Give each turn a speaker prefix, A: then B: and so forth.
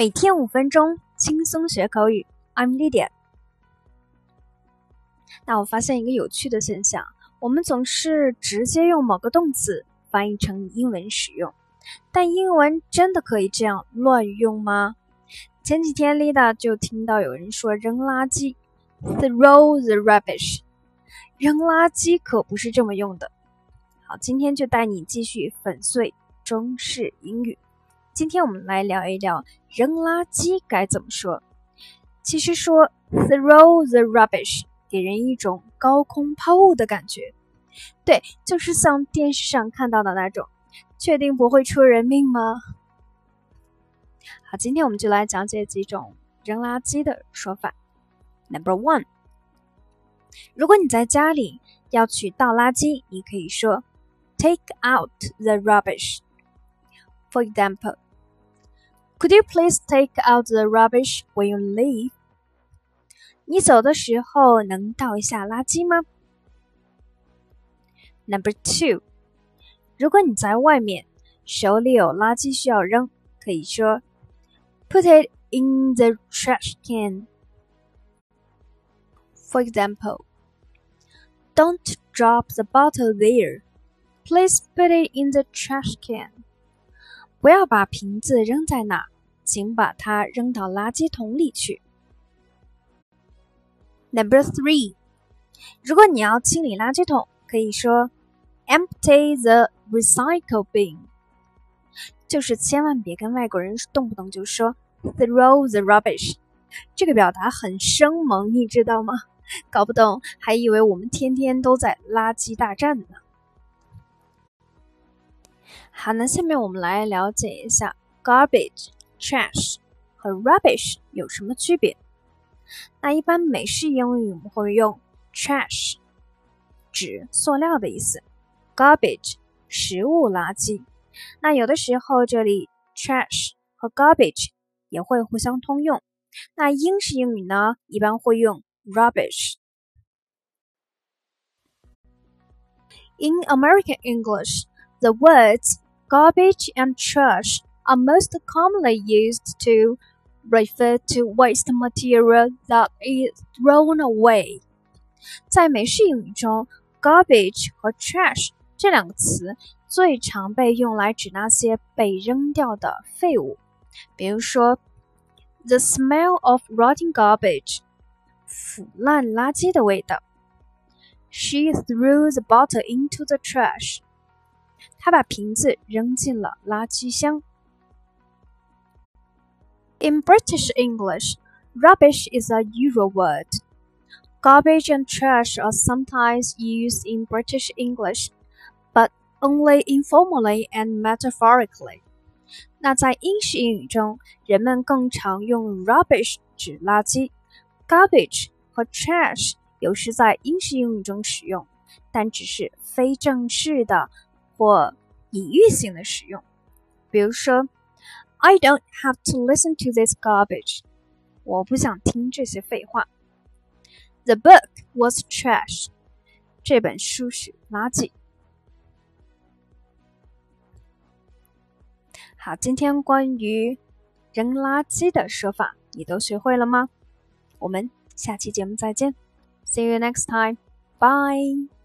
A: 每天五分钟，轻松学口语。I'm Lydia。那我发现一个有趣的现象，我们总是直接用某个动词翻译成英文使用，但英文真的可以这样乱用吗？前几天 Lydia 就听到有人说扔垃圾，throw the rubbish，扔垃圾可不是这么用的。好，今天就带你继续粉碎中式英语。今天我们来聊一聊扔垃圾该怎么说。其实说 throw the rubbish 给人一种高空抛物的感觉，对，就是像电视上看到的那种。确定不会出人命吗？好，今天我们就来讲解几种扔垃圾的说法。Number one，如果你在家里要去倒垃圾，你可以说 take out the rubbish。For example。Could you please take out the rubbish when you leave？你走的时候能倒一下垃圾吗？Number two，如果你在外面，手里有垃圾需要扔，可以说 Put it in the trash can. For example, don't drop the bottle there. Please put it in the trash can. 不要把瓶子扔在那，请把它扔到垃圾桶里去。Number three，如果你要清理垃圾桶，可以说 empty the recycle bin，就是千万别跟外国人动不动就说 throw the rubbish，这个表达很生猛，你知道吗？搞不懂还以为我们天天都在垃圾大战呢。好，那下面我们来了解一下 garbage、trash 和 rubbish 有什么区别。那一般美式英语我们会用 trash 指塑料的意思，garbage 食物垃圾。那有的时候这里 trash 和 garbage 也会互相通用。那英式英语呢，一般会用 rubbish。In American English, the words Garbage and trash are most commonly used to refer to waste material that is thrown away。在美式英语中，garbage 和 trash 这两个词最常被用来指那些被扔掉的废物。比如说，the smell of rotting garbage，腐烂垃圾的味道。She threw the bottle into the trash。 他把瓶子扔进了垃圾箱。In British English, rubbish is a usual word. Garbage and trash are sometimes used in British English, but only informally and metaphorically. 那在英式英语中，人们更常用 rubbish 指垃圾，garbage 和 trash 有时在英式英语中使用，但只是非正式的 或隐喻性的使用，比如说，I don't have to listen to this garbage。我不想听这些废话。The book was trash。这本书是垃圾。好，今天关于扔垃圾的说法，你都学会了吗？我们下期节目再见。See you next time. Bye.